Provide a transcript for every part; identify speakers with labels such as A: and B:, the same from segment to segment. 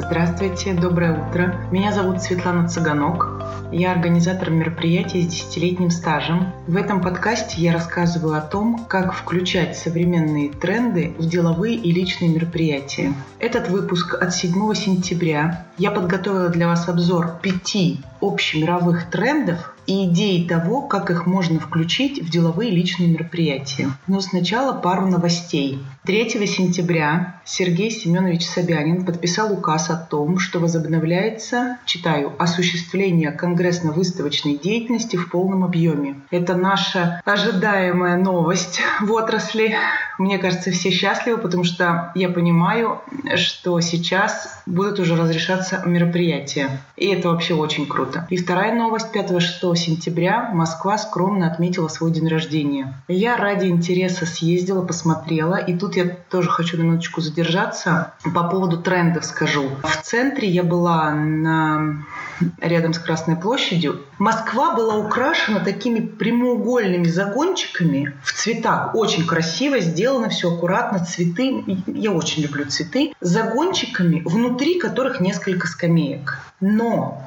A: Здравствуйте, доброе утро. Меня зовут Светлана Цыганок. Я организатор мероприятий с десятилетним стажем. В этом подкасте я рассказываю о том, как включать современные тренды в деловые и личные мероприятия. Этот выпуск от 7 сентября. Я подготовила для вас обзор пяти общемировых трендов, и идеи того, как их можно включить в деловые личные мероприятия. Но сначала пару новостей. 3 сентября Сергей Семенович Собянин подписал указ о том, что возобновляется, читаю, осуществление конгрессно-выставочной деятельности в полном объеме. Это наша ожидаемая новость в отрасли. Мне кажется, все счастливы, потому что я понимаю, что сейчас будут уже разрешаться мероприятия. И это вообще очень круто. И вторая новость. 5-6 сентября Москва скромно отметила свой день рождения. Я ради интереса съездила, посмотрела. И тут я тоже хочу на минуточку задержаться. По поводу трендов скажу. В центре я была на рядом с Красной площадью. Москва была украшена такими прямоугольными загончиками в цветах. Очень красиво сделано, все аккуратно, цветы. Я очень люблю цветы. Загончиками, внутри которых несколько скамеек. Но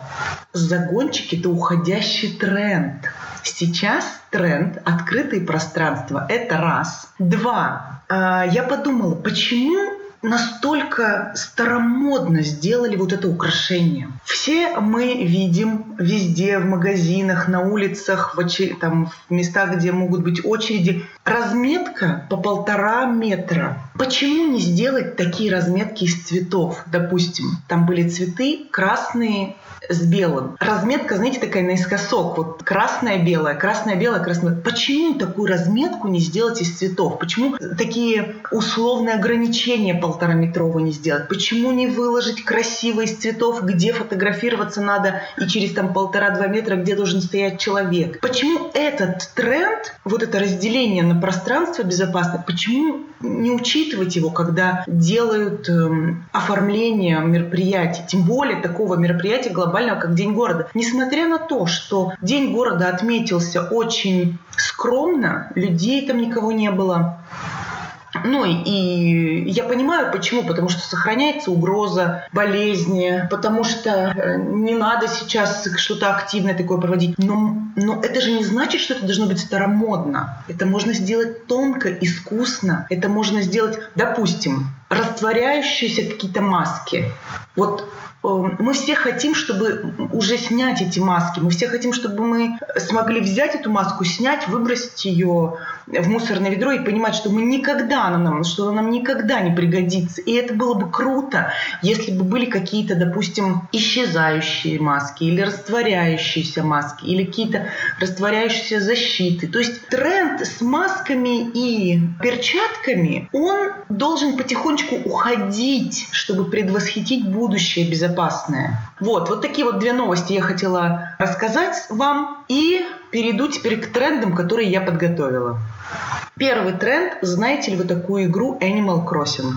A: загончики – это уходящий тренд. Сейчас тренд открытые пространства – это раз. Два. А, я подумала, почему настолько старомодно сделали вот это украшение. Все мы видим везде, в магазинах, на улицах, в, очер... там, в местах, где могут быть очереди, разметка по полтора метра. Почему не сделать такие разметки из цветов? Допустим, там были цветы красные, с белым. Разметка, знаете, такая наискосок. Вот красное-белое, красное-белое, красное. Почему такую разметку не сделать из цветов? Почему такие условные ограничения полтораметровые не сделать? Почему не выложить красиво из цветов, где фотографироваться надо и через там полтора-два метра, где должен стоять человек? Почему этот тренд, вот это разделение на пространство безопасное, почему не учитывать его, когда делают эм, оформление мероприятий, тем более такого мероприятия глобального, как День города. Несмотря на то, что День города отметился очень скромно, людей там никого не было, ну и я понимаю, почему. Потому что сохраняется угроза болезни, потому что э, не надо сейчас что-то активное такое проводить. Но, но это же не значит, что это должно быть старомодно. Это можно сделать тонко, искусно. Это можно сделать, допустим, растворяющиеся какие-то маски. Вот Эм, мы все хотим, чтобы уже снять эти маски. Мы все хотим, чтобы мы смогли взять эту маску, снять, выбросить ее в мусорное ведро и понимать, что мы никогда она нам, что она нам никогда не пригодится. И это было бы круто, если бы были какие-то, допустим, исчезающие маски или растворяющиеся маски или какие-то растворяющиеся защиты. То есть тренд с масками и перчатками, он должен потихонечку уходить, чтобы предвосхитить будущее безопасное. Вот, вот такие вот две новости я хотела рассказать вам. И перейду теперь к трендам, которые я подготовила. Первый тренд. Знаете ли вы такую игру Animal Crossing?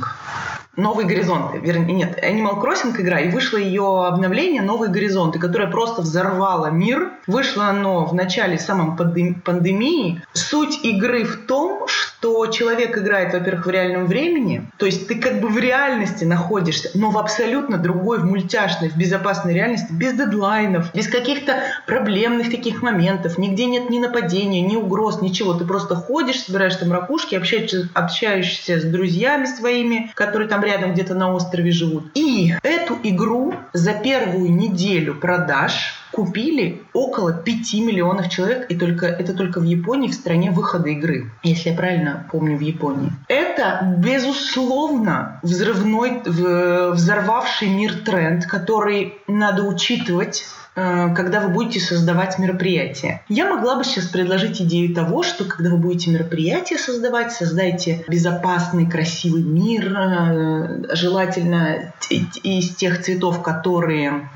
A: Новые горизонты, вернее, нет, Animal Crossing игра, и вышло ее обновление Новые горизонты, которое просто взорвало мир. Вышло оно в начале самой пандемии. Суть игры в том, что человек играет, во-первых, в реальном времени, то есть ты как бы в реальности находишься, но в абсолютно другой, в мультяшной, в безопасной реальности, без дедлайнов, без каких-то проблемных таких моментов, нигде нет ни нападения, ни угроз, ничего. Ты просто ходишь, собираешь там ракушки, общаешься, общаешься с друзьями своими, которые там рядом где-то на острове живут. И эту игру за первую неделю продаж купили около 5 миллионов человек, и только, это только в Японии, в стране выхода игры, если я правильно помню, в Японии. Это, безусловно, взрывной, взорвавший мир тренд, который надо учитывать э, когда вы будете создавать мероприятие. Я могла бы сейчас предложить идею того, что когда вы будете мероприятие создавать, создайте безопасный, красивый мир, э, желательно из тех цветов, которые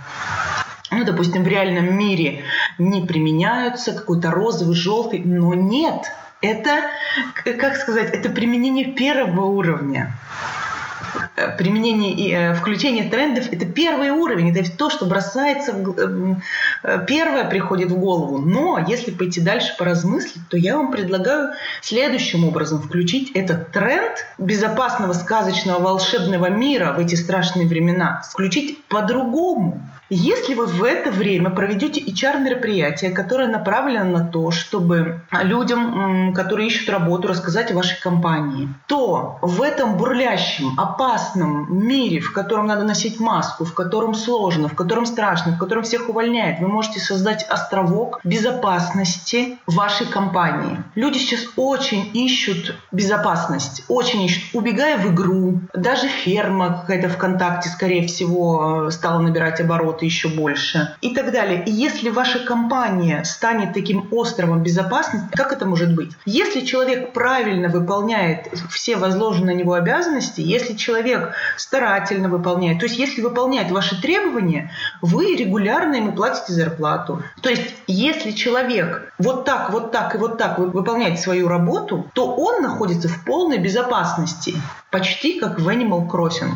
A: ну, допустим, в реальном мире не применяются, какой-то розовый, желтый, но нет, это, как сказать, это применение первого уровня. Э, применение и э, включение трендов – это первый уровень, это то, что бросается, в, э, первое приходит в голову. Но если пойти дальше поразмыслить, то я вам предлагаю следующим образом включить этот тренд безопасного, сказочного, волшебного мира в эти страшные времена, включить по-другому. Если вы в это время проведете HR-мероприятие, которое направлено на то, чтобы людям, которые ищут работу, рассказать о вашей компании, то в этом бурлящем, опасном мире, в котором надо носить маску, в котором сложно, в котором страшно, в котором всех увольняют, вы можете создать островок безопасности вашей компании. Люди сейчас очень ищут безопасность, очень ищут, убегая в игру. Даже ферма какая-то ВКонтакте, скорее всего, э, стала набирать обороты еще больше и так далее. И если ваша компания станет таким островом безопасности, как это может быть? Если человек правильно выполняет все возложенные на него обязанности, если человек старательно выполняет, то есть если выполняет ваши требования, вы регулярно ему платите зарплату. То есть если человек вот так, вот так и вот так выполняет свою работу, то он находится в полной безопасности, почти как в Animal Crossing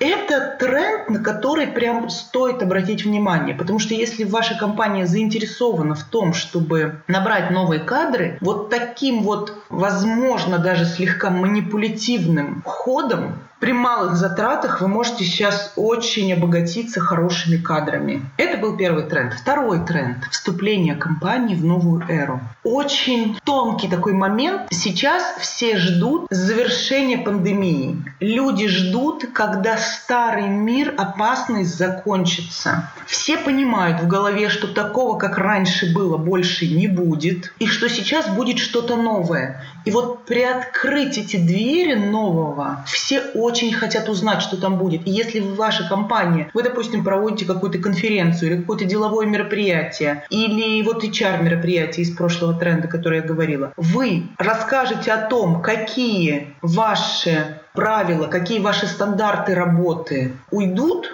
A: это тренд, на который прям стоит обратить внимание, потому что если ваша компания заинтересована в том, чтобы набрать новые кадры, вот таким вот, возможно, даже слегка манипулятивным ходом при малых затратах вы можете сейчас очень обогатиться хорошими кадрами. Это был первый тренд. Второй тренд – вступление компании в новую эру. Очень тонкий такой момент. Сейчас все ждут завершения пандемии. Люди ждут, когда старый мир, опасность закончится. Все понимают в голове, что такого, как раньше было, больше не будет. И что сейчас будет что-то новое. И вот приоткрыть эти двери нового все очень очень хотят узнать, что там будет. И если ваша компания, вы, допустим, проводите какую-то конференцию или какое-то деловое мероприятие, или вот HR-мероприятие из прошлого тренда, который я говорила, вы расскажете о том, какие ваши правила, какие ваши стандарты работы уйдут,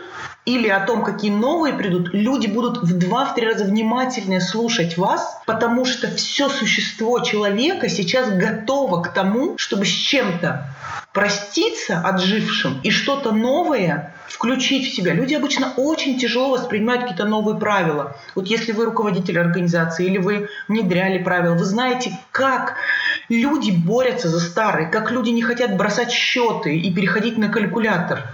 A: или о том, какие новые придут, люди будут в два-три раза внимательнее слушать вас, потому что все существо человека сейчас готово к тому, чтобы с чем-то проститься отжившим и что-то новое включить в себя. Люди обычно очень тяжело воспринимают какие-то новые правила. Вот если вы руководитель организации или вы внедряли правила, вы знаете, как люди борются за старые, как люди не хотят бросать счеты и переходить на калькулятор.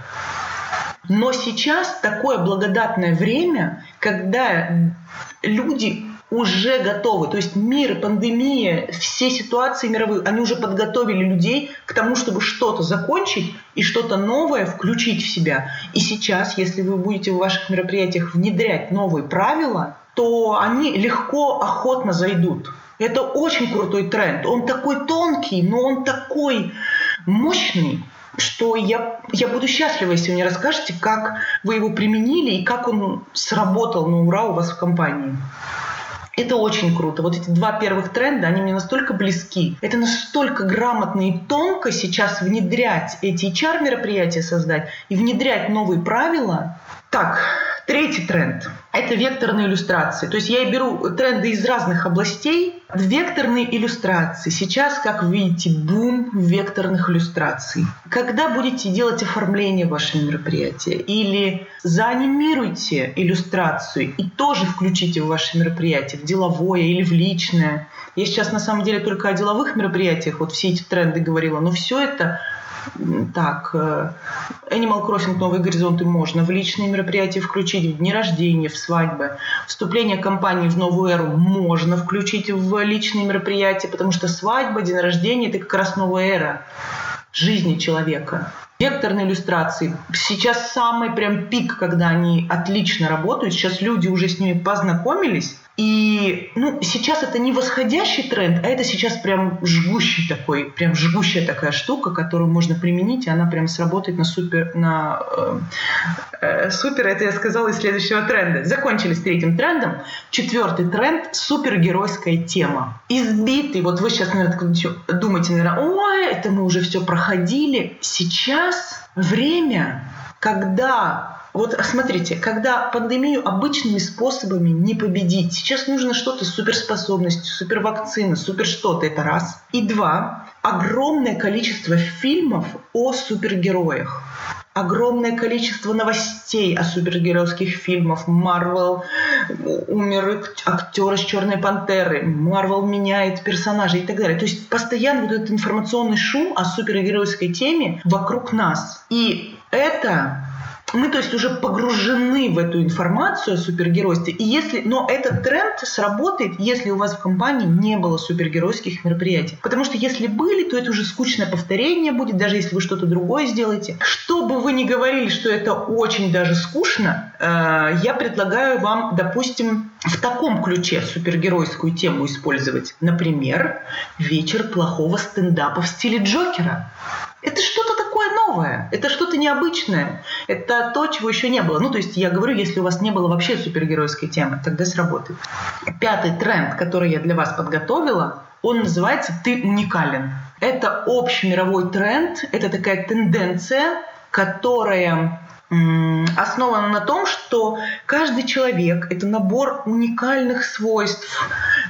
A: Но сейчас такое благодатное время, когда люди уже готовы. То есть мир, пандемия, все ситуации мировые, они уже подготовили людей к тому, чтобы что-то закончить и что-то новое включить в себя. И сейчас, если вы будете в ваших мероприятиях внедрять новые правила, то они легко, охотно зайдут. Это очень крутой тренд. Он такой тонкий, но он такой мощный, что я, я буду счастлива, если вы мне расскажете, как вы его применили и как он сработал на ура у вас в компании. Это очень круто. Вот эти два первых тренда, они мне настолько близки. Это настолько грамотно и тонко сейчас внедрять эти HR-мероприятия создать и внедрять новые правила. Так, Третий тренд – это векторные иллюстрации. То есть я беру тренды из разных областей. Векторные иллюстрации. Сейчас, как видите, бум векторных иллюстраций. Когда будете делать оформление вашего мероприятия или заанимируйте иллюстрацию и тоже включите в ваше мероприятие, в деловое или в личное. Я сейчас на самом деле только о деловых мероприятиях, вот все эти тренды говорила, но все это так, э, Animal Crossing «Новые горизонты» можно в личные мероприятия включить, в дни рождения, в свадьбы. Вступление компании в новую эру можно включить в личные мероприятия, потому что свадьба, день рождения – это как раз новая эра жизни человека. Векторные иллюстрации. Сейчас самый прям пик, когда они отлично работают. Сейчас люди уже с ними познакомились, и ну, сейчас это не восходящий тренд, а это сейчас прям жгущий такой, прям жгущая такая штука, которую можно применить, и она прям сработает на супер, на э, э, супер, это я сказала из следующего тренда. Закончили с третьим трендом. Четвертый тренд – супергеройская тема. Избитый, вот вы сейчас, наверное, думаете, наверное, ой, это мы уже все проходили. Сейчас время, когда вот смотрите, когда пандемию обычными способами не победить, сейчас нужно что-то с суперспособностью, супервакцина, супер что-то, это раз. И два, огромное количество фильмов о супергероях огромное количество новостей о супергеройских фильмах. Марвел умер актер из Черной пантеры. Марвел меняет персонажей и так далее. То есть постоянно вот этот информационный шум о супергеройской теме вокруг нас. И это мы, то есть, уже погружены в эту информацию о супергеройстве. И если, но этот тренд сработает, если у вас в компании не было супергеройских мероприятий. Потому что если были, то это уже скучное повторение будет, даже если вы что-то другое сделаете. Что бы вы ни говорили, что это очень даже скучно, э, я предлагаю вам, допустим, в таком ключе супергеройскую тему использовать. Например, вечер плохого стендапа в стиле Джокера. Это что-то новое, это что-то необычное, это то, чего еще не было. Ну, то есть я говорю, если у вас не было вообще супергеройской темы, тогда сработает. Пятый тренд, который я для вас подготовила, он называется «Ты уникален». Это общий мировой тренд, это такая тенденция, которая основана на том, что каждый человек – это набор уникальных свойств,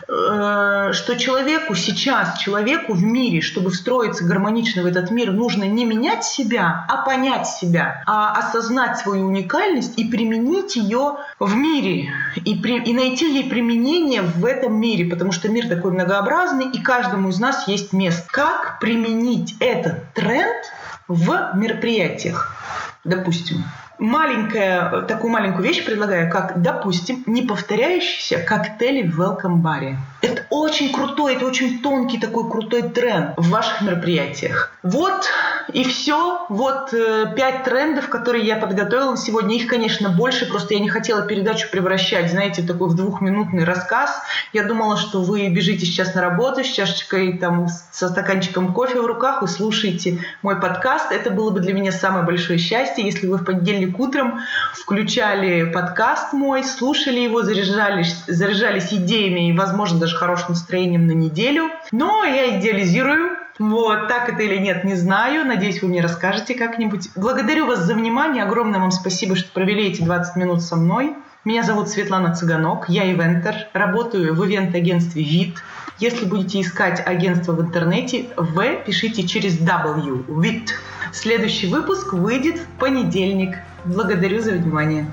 A: э, что человеку сейчас, человеку в мире, чтобы встроиться гармонично в этот мир, нужно не менять себя, а понять себя, а осознать свою уникальность и применить ее в мире, и, при, и найти ей применение в этом мире, потому что мир такой многообразный, и каждому из нас есть место. Как применить этот тренд в мероприятиях? Допустим, маленькая, такую маленькую вещь предлагаю, как, допустим, не повторяющиеся коктейли в welcome баре. Это очень крутой, это очень тонкий такой крутой тренд в ваших мероприятиях. Вот и все. Вот э, пять трендов, которые я подготовила сегодня. Их, конечно, больше, просто я не хотела передачу превращать, знаете, в такой в двухминутный рассказ. Я думала, что вы бежите сейчас на работу с чашечкой, там, со стаканчиком кофе в руках и слушаете мой подкаст. Это было бы для меня самое большое счастье, если вы в понедельник утром включали подкаст мой, слушали его, заряжались, заряжались идеями и, возможно, даже хорошим настроением на неделю. Но я идеализирую вот, так это или нет, не знаю. Надеюсь, вы мне расскажете как-нибудь. Благодарю вас за внимание. Огромное вам спасибо, что провели эти 20 минут со мной. Меня зовут Светлана Цыганок, я ивентер, работаю в ивент-агентстве ВИД. Если будете искать агентство в интернете, В пишите через W, ВИД. Следующий выпуск выйдет в понедельник. Благодарю за внимание.